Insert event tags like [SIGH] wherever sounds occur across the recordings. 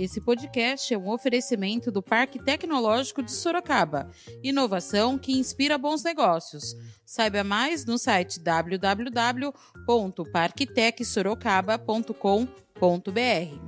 Esse podcast é um oferecimento do Parque Tecnológico de Sorocaba. Inovação que inspira bons negócios. Saiba mais no site www.parktecsorocaba.com.br.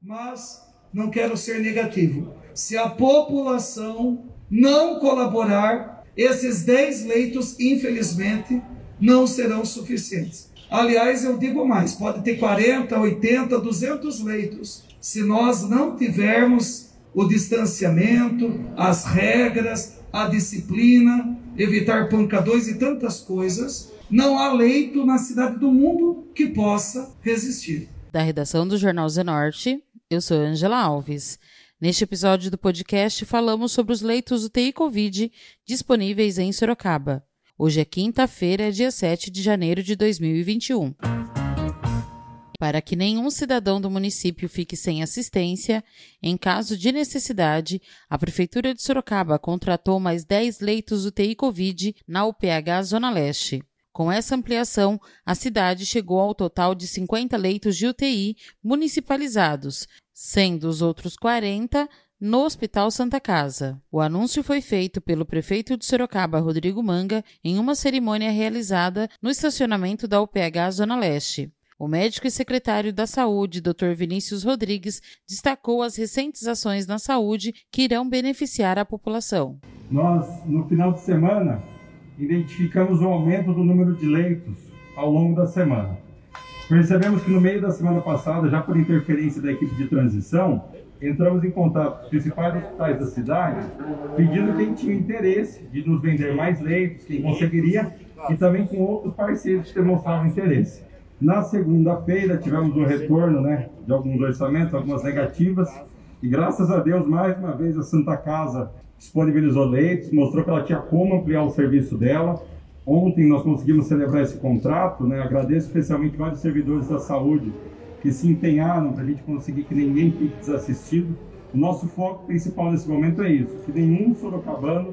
Mas não quero ser negativo. Se a população não colaborar, esses 10 leitos, infelizmente, não serão suficientes. Aliás, eu digo mais: pode ter 40, 80, 200 leitos. Se nós não tivermos o distanciamento, as regras, a disciplina, evitar pancadões e tantas coisas, não há leito na cidade do mundo que possa resistir. Da redação do Jornal Zenorte, eu sou Angela Alves. Neste episódio do podcast, falamos sobre os leitos UTI Covid disponíveis em Sorocaba. Hoje é quinta-feira, dia 7 de janeiro de 2021. Para que nenhum cidadão do município fique sem assistência, em caso de necessidade, a Prefeitura de Sorocaba contratou mais 10 leitos UTI Covid na UPH Zona Leste. Com essa ampliação, a cidade chegou ao total de 50 leitos de UTI municipalizados, sendo os outros 40 no Hospital Santa Casa. O anúncio foi feito pelo prefeito de Sorocaba, Rodrigo Manga, em uma cerimônia realizada no estacionamento da UPH Zona Leste. O médico e secretário da Saúde, Dr. Vinícius Rodrigues, destacou as recentes ações na saúde que irão beneficiar a população. Nós, no final de semana, identificamos o aumento do número de leitos ao longo da semana. Percebemos que no meio da semana passada, já por interferência da equipe de transição, entramos em contato com os principais hospitais da cidade, pedindo quem tinha interesse de nos vender mais leitos, quem conseguiria, e também com outros parceiros que demonstravam interesse. Na segunda-feira tivemos um retorno né, de alguns orçamentos, algumas negativas, e graças a Deus, mais uma vez, a Santa Casa disponibilizou leitos, mostrou que ela tinha como ampliar o serviço dela. Ontem nós conseguimos celebrar esse contrato, né? agradeço especialmente vários servidores da saúde que se empenharam para a gente conseguir que ninguém fique desassistido. O nosso foco principal nesse momento é isso, que nenhum sorocabano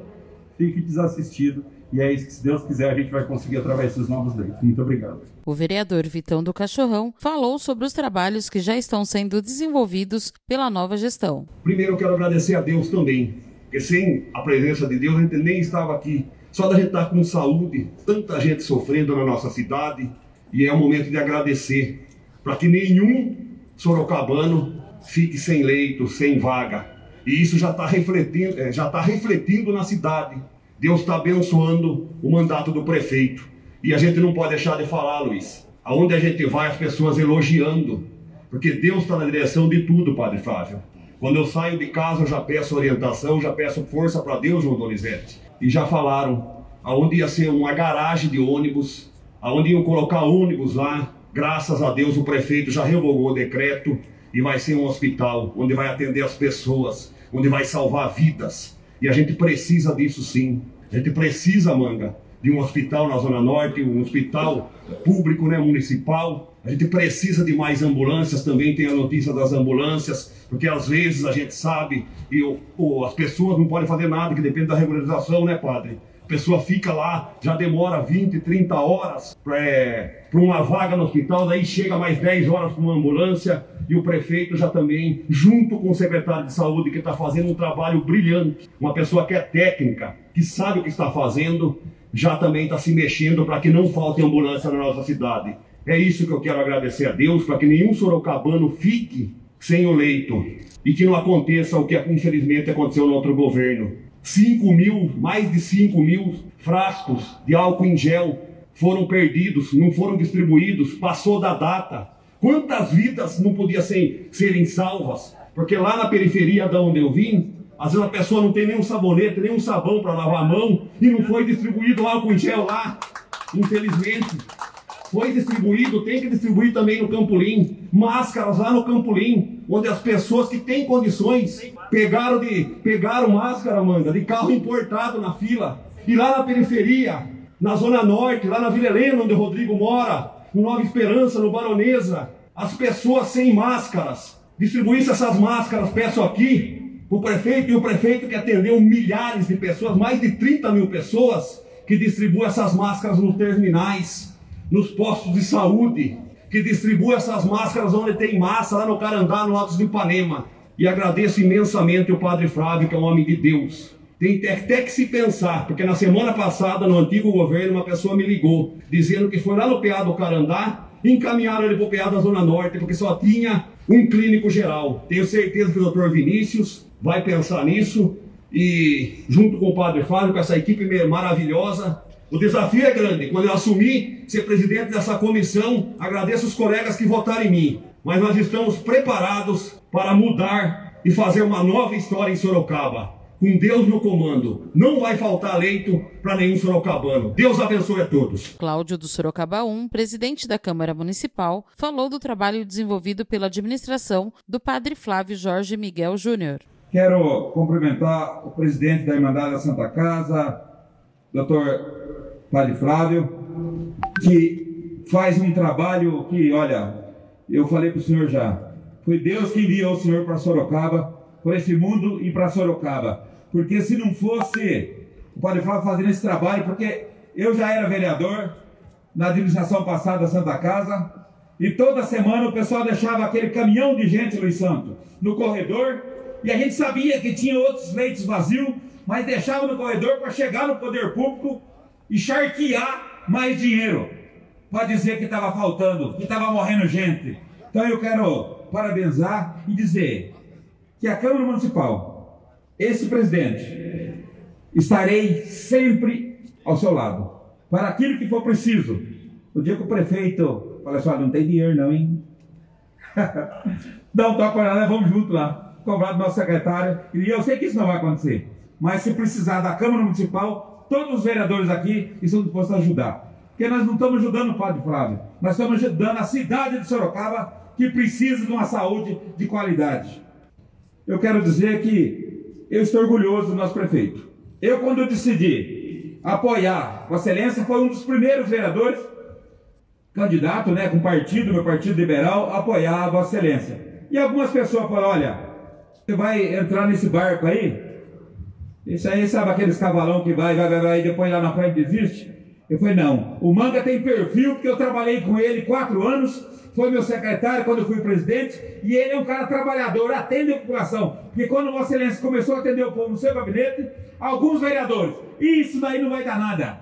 fique desassistido. E é isso que, se Deus quiser, a gente vai conseguir através desses novos leitos. Muito obrigado. O vereador Vitão do Cachorrão falou sobre os trabalhos que já estão sendo desenvolvidos pela nova gestão. Primeiro, eu quero agradecer a Deus também, porque sem a presença de Deus, a gente nem estava aqui. Só da gente estar com saúde, tanta gente sofrendo na nossa cidade, e é um momento de agradecer para que nenhum sorocabano fique sem leito, sem vaga. E isso já está refletindo, é, já tá refletindo na cidade. Deus está abençoando o mandato do prefeito. E a gente não pode deixar de falar, Luiz. Aonde a gente vai, as pessoas elogiando. Porque Deus está na direção de tudo, Padre Flávio. Quando eu saio de casa, eu já peço orientação, já peço força para Deus, João Donizete. E já falaram aonde ia ser uma garagem de ônibus, aonde iam colocar ônibus lá, Graças a Deus o prefeito já revogou o decreto e vai ser um hospital onde vai atender as pessoas, onde vai salvar vidas. E a gente precisa disso sim. A gente precisa, Manga, de um hospital na Zona Norte, um hospital público, né, municipal. A gente precisa de mais ambulâncias, também tem a notícia das ambulâncias, porque às vezes a gente sabe e o, as pessoas não podem fazer nada, que depende da regularização, né, padre? Pessoa fica lá, já demora 20, 30 horas para é, uma vaga no hospital, daí chega mais 10 horas para uma ambulância e o prefeito já também, junto com o secretário de saúde, que está fazendo um trabalho brilhante, uma pessoa que é técnica, que sabe o que está fazendo, já também está se mexendo para que não falte ambulância na nossa cidade. É isso que eu quero agradecer a Deus, para que nenhum sorocabano fique sem o leito e que não aconteça o que infelizmente aconteceu no outro governo 5 mil, mais de 5 mil frascos de álcool em gel foram perdidos, não foram distribuídos, passou da data. Quantas vidas não podiam ser, serem salvas? Porque lá na periferia de onde eu vim, às vezes a pessoa não tem nenhum sabonete, nenhum sabão para lavar a mão e não foi distribuído álcool em gel lá, infelizmente. Foi distribuído, tem que distribuir também no Campolim. Máscaras lá no Campolim, onde as pessoas que têm condições pegaram, de, pegaram máscara, manga, de carro importado na fila. E lá na periferia, na Zona Norte, lá na Vila Helena, onde o Rodrigo mora, no Nova Esperança, no Baronesa, as pessoas sem máscaras. Distribuísse essas máscaras, peço aqui, o prefeito e o prefeito que atendeu milhares de pessoas, mais de 30 mil pessoas, que distribuem essas máscaras nos terminais nos postos de saúde, que distribua essas máscaras onde tem massa, lá no Carandá, no Altos de Ipanema. E agradeço imensamente o Padre Flávio, que é um homem de Deus. Tem até que se pensar, porque na semana passada, no antigo governo, uma pessoa me ligou, dizendo que foi lá no PA do Carandá, encaminharam ele para o PA da Zona Norte, porque só tinha um clínico geral. Tenho certeza que o doutor Vinícius vai pensar nisso e, junto com o Padre Fábio, com essa equipe maravilhosa, o desafio é grande. Quando eu assumi ser presidente dessa comissão, agradeço os colegas que votaram em mim. Mas nós estamos preparados para mudar e fazer uma nova história em Sorocaba. Com Deus no comando, não vai faltar leito para nenhum sorocabano. Deus abençoe a todos. Cláudio do Sorocaba 1, presidente da Câmara Municipal, falou do trabalho desenvolvido pela administração do padre Flávio Jorge Miguel Júnior. Quero cumprimentar o presidente da Irmandade da Santa Casa, doutor Padre Flávio, que faz um trabalho que, olha, eu falei para o senhor já, foi Deus que enviou o senhor para Sorocaba, por esse mundo e para Sorocaba. Porque se não fosse o Padre Flávio fazendo esse trabalho, porque eu já era vereador na administração passada da Santa Casa, e toda semana o pessoal deixava aquele caminhão de gente, Luiz Santo, no corredor, e a gente sabia que tinha outros leitos vazios, mas deixava no corredor para chegar no poder público e charquear mais dinheiro para dizer que estava faltando, que estava morrendo gente. Então eu quero parabenizar e dizer que a Câmara Municipal, esse presidente, estarei sempre ao seu lado para aquilo que for preciso. O dia que o prefeito fala assim: não tem dinheiro não, hein? [LAUGHS] Dá um toque para lá, vamos junto lá, cobrar do nosso secretário. E eu sei que isso não vai acontecer. Mas se precisar da Câmara Municipal, todos os vereadores aqui estão dispostos a ajudar. Porque nós não estamos ajudando o Padre Flávio, nós estamos ajudando a cidade de Sorocaba que precisa de uma saúde de qualidade. Eu quero dizer que eu estou orgulhoso do nosso prefeito. Eu, quando eu decidi apoiar a Excelência, foi um dos primeiros vereadores, candidato, né, com partido, meu partido liberal, a apoiar a Vossa Excelência. E algumas pessoas falaram: olha, você vai entrar nesse barco aí, isso aí, sabe aqueles cavalão que vai, vai, vai, vai, e depois lá na frente desiste? Eu falei, não, o Manga tem perfil, porque eu trabalhei com ele quatro anos, foi meu secretário quando eu fui presidente, e ele é um cara trabalhador, atende a população. Porque quando Vossa Excelência começou a atender o povo no seu gabinete, alguns vereadores, isso daí não vai dar nada.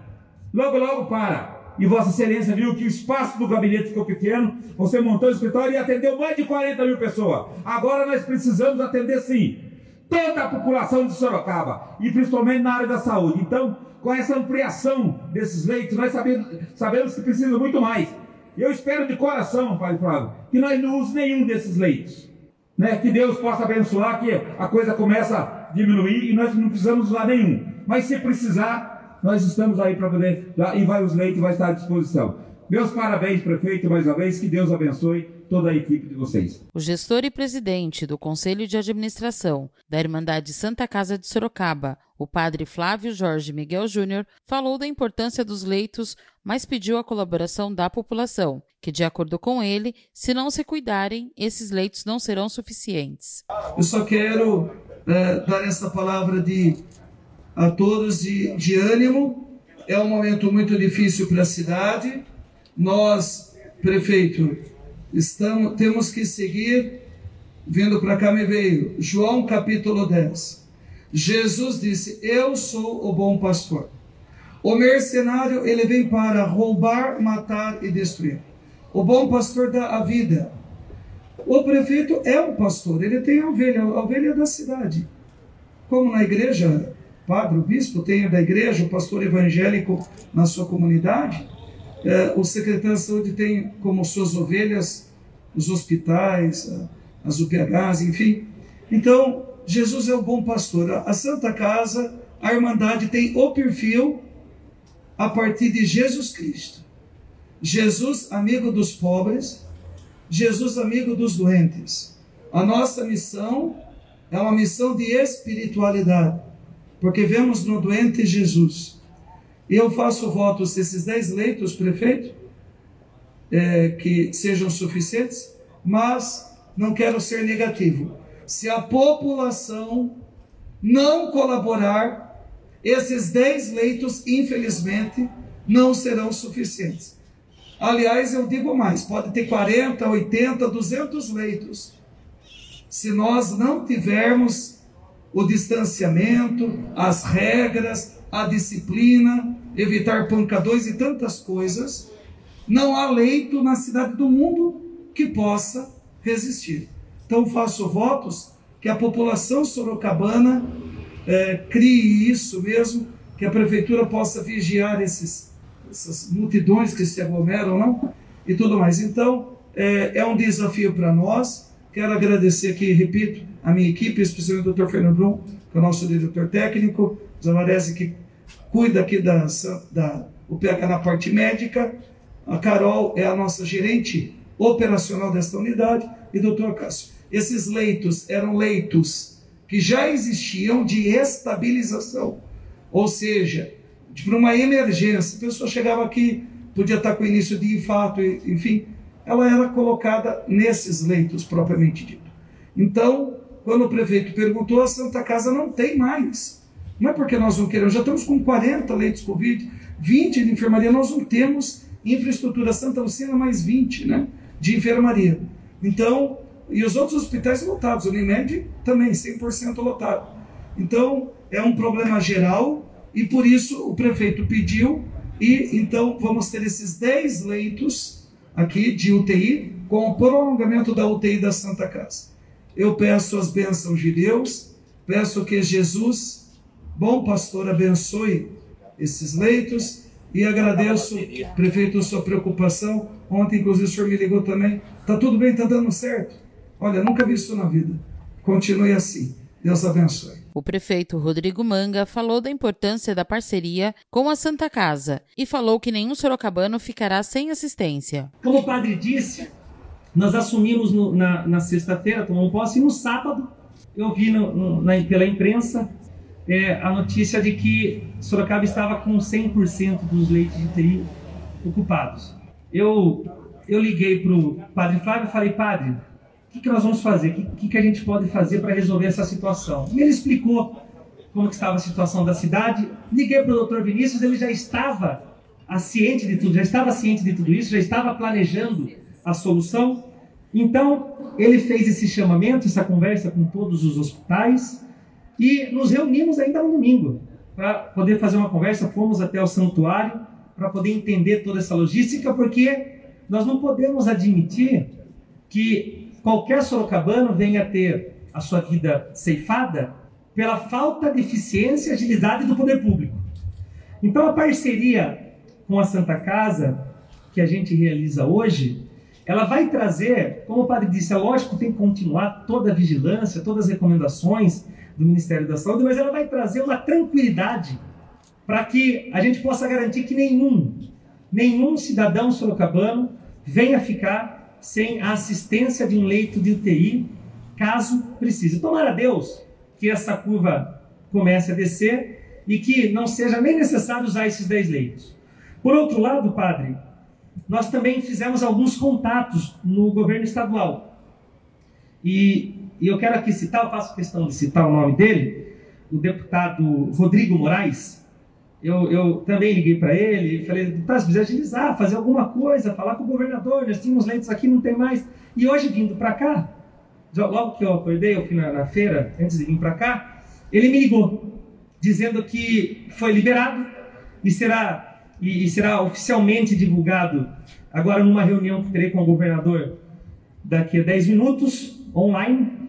Logo, logo para. E Vossa Excelência viu que o espaço do gabinete ficou pequeno, você montou o escritório e atendeu mais de 40 mil pessoas. Agora nós precisamos atender sim toda a população de Sorocaba, e principalmente na área da saúde. Então, com essa ampliação desses leitos, nós sabemos, sabemos que precisa muito mais. Eu espero de coração, Pai Flávio, que nós não usemos nenhum desses leitos. Né? Que Deus possa abençoar, que a coisa começa a diminuir e nós não precisamos usar nenhum. Mas se precisar, nós estamos aí para poder, e vai os leitos, vai estar à disposição. Meus parabéns, prefeito, mais uma vez. Que Deus abençoe toda a equipe de vocês. O gestor e presidente do Conselho de Administração da Irmandade Santa Casa de Sorocaba, o padre Flávio Jorge Miguel Júnior, falou da importância dos leitos, mas pediu a colaboração da população, que, de acordo com ele, se não se cuidarem, esses leitos não serão suficientes. Eu só quero é, dar essa palavra de a todos de, de ânimo. É um momento muito difícil para a cidade nós, prefeito, estamos, temos que seguir, vindo para cá me veio, João capítulo 10. Jesus disse: Eu sou o bom pastor. O mercenário, ele vem para roubar, matar e destruir. O bom pastor dá a vida. O prefeito é o pastor, ele tem a ovelha, a ovelha da cidade. Como na igreja, padre, o bispo tem da igreja, o pastor evangélico na sua comunidade. É, o secretário de saúde tem como suas ovelhas os hospitais, as UPHs, enfim. Então, Jesus é o bom pastor. A Santa Casa, a Irmandade tem o perfil a partir de Jesus Cristo. Jesus, amigo dos pobres, Jesus, amigo dos doentes. A nossa missão é uma missão de espiritualidade, porque vemos no doente Jesus. E eu faço votos desses dez leitos, prefeito, é, que sejam suficientes, mas não quero ser negativo. Se a população não colaborar, esses dez leitos, infelizmente, não serão suficientes. Aliás, eu digo mais: pode ter 40, 80, 200 leitos. Se nós não tivermos o distanciamento, as regras, a disciplina, evitar pancadões e tantas coisas, não há leito na cidade do mundo que possa resistir. Então faço votos que a população sorocabana é, crie isso mesmo, que a prefeitura possa vigiar esses, essas multidões que se aglomeram, não? E tudo mais. Então, é, é um desafio para nós. Quero agradecer aqui, repito, a minha equipe, especialmente o Dr. Fernando Brum, que é o nosso diretor técnico, Zamarese, que cuida aqui da, da o PH na parte médica, a Carol é a nossa gerente operacional desta unidade e doutor Cássio. Esses leitos eram leitos que já existiam de estabilização, ou seja, para uma emergência, a pessoa chegava aqui, podia estar com início de infarto, enfim, ela era colocada nesses leitos propriamente dito. Então, quando o prefeito perguntou, a Santa Casa não tem mais. Não é porque nós não queremos, já estamos com 40 leitos Covid, 20 de enfermaria, nós não temos infraestrutura Santa Lucina mais 20, né? De enfermaria. Então, e os outros hospitais lotados, o Unimed também 100% lotado. Então, é um problema geral e por isso o prefeito pediu e então vamos ter esses 10 leitos aqui de UTI com o prolongamento da UTI da Santa Casa. Eu peço as bênçãos de Deus, peço que Jesus, bom pastor, abençoe esses leitos e agradeço, prefeito, sua preocupação. Ontem, inclusive, o senhor me ligou também. Tá tudo bem, tá dando certo. Olha, nunca vi isso na vida. Continue assim. Deus abençoe. O prefeito Rodrigo Manga falou da importância da parceria com a Santa Casa e falou que nenhum sorocabano ficará sem assistência. Como o padre disse, nós assumimos no, na, na sexta-feira, tomamos posse, e no sábado eu vi no, no, na, pela imprensa é, a notícia de que Sorocaba estava com 100% dos leitos de UTI ocupados. Eu, eu liguei para o padre Flávio e falei, padre, o que, que nós vamos fazer? O que, que, a gente pode fazer para resolver essa situação? E ele explicou como estava a situação da cidade. Liguei para o doutor Vinícius, ele já estava ciente de tudo, já estava ciente de tudo isso, já estava planejando a solução. Então, ele fez esse chamamento, essa conversa com todos os hospitais, e nos reunimos ainda no domingo para poder fazer uma conversa. Fomos até o santuário para poder entender toda essa logística, porque nós não podemos admitir que qualquer sorocabano venha ter a sua vida ceifada pela falta de eficiência e agilidade do poder público. Então, a parceria com a Santa Casa que a gente realiza hoje, ela vai trazer, como o padre disse, é lógico, tem que continuar toda a vigilância, todas as recomendações, do Ministério da Saúde, mas ela vai trazer uma tranquilidade para que a gente possa garantir que nenhum, nenhum cidadão sorocabano venha ficar sem a assistência de um leito de UTI, caso precise. Tomara a Deus que essa curva comece a descer e que não seja nem necessário usar esses 10 leitos. Por outro lado, padre, nós também fizemos alguns contatos no governo estadual. E e eu quero aqui citar, eu faço questão de citar o nome dele, o deputado Rodrigo Moraes. Eu, eu também liguei para ele e falei, se precisa agilizar, fazer alguma coisa, falar com o governador, nós tínhamos leitos aqui, não tem mais. E hoje, vindo para cá, logo que eu acordei, eu fui na, na feira, antes de vir para cá, ele me ligou, dizendo que foi liberado e será, e, e será oficialmente divulgado agora numa reunião que terei com o governador daqui a 10 minutos, online,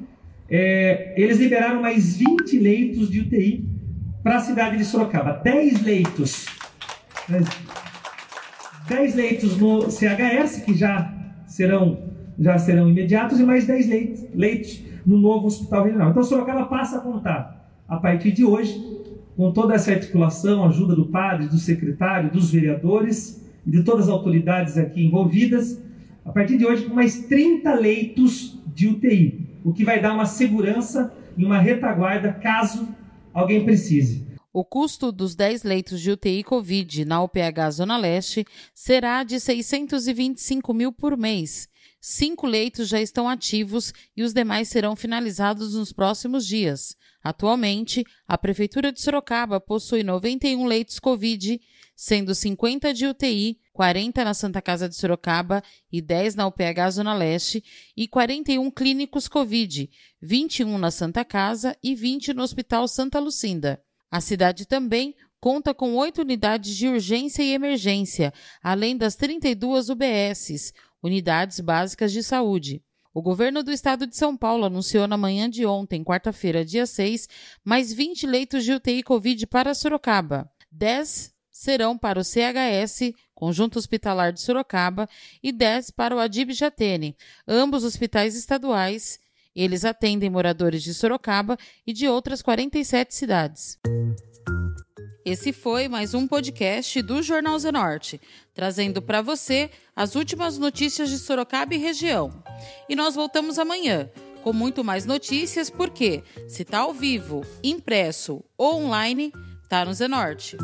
é, eles liberaram mais 20 leitos de UTI para a cidade de Sorocaba. 10 leitos. 10 leitos no CHS, que já serão, já serão imediatos, e mais 10 leitos, leitos no novo hospital regional. Então, Sorocaba passa a contar, a partir de hoje, com toda essa articulação, ajuda do padre, do secretário, dos vereadores e de todas as autoridades aqui envolvidas, a partir de hoje, com mais 30 leitos de UTI o que vai dar uma segurança e uma retaguarda caso alguém precise. O custo dos 10 leitos de UTI Covid na UPH Zona Leste será de 625 mil por mês, cinco leitos já estão ativos e os demais serão finalizados nos próximos dias. Atualmente, a Prefeitura de Sorocaba possui 91 leitos Covid, sendo 50 de UTI, 40 na Santa Casa de Sorocaba e 10 na UPH Zona Leste, e 41 clínicos Covid, 21 na Santa Casa e 20 no Hospital Santa Lucinda. A cidade também conta com oito unidades de urgência e emergência, além das 32 UBSs, Unidades Básicas de Saúde. O governo do estado de São Paulo anunciou na manhã de ontem, quarta-feira, dia 6, mais 20 leitos de UTI Covid para Sorocaba. 10 serão para o CHS, Conjunto Hospitalar de Sorocaba, e 10 para o Adib Jatene, ambos hospitais estaduais. Eles atendem moradores de Sorocaba e de outras 47 cidades. Esse foi mais um podcast do Jornal Zenorte, trazendo para você as últimas notícias de Sorocaba e região. E nós voltamos amanhã com muito mais notícias, porque se está ao vivo, impresso ou online, tá no Zenorte.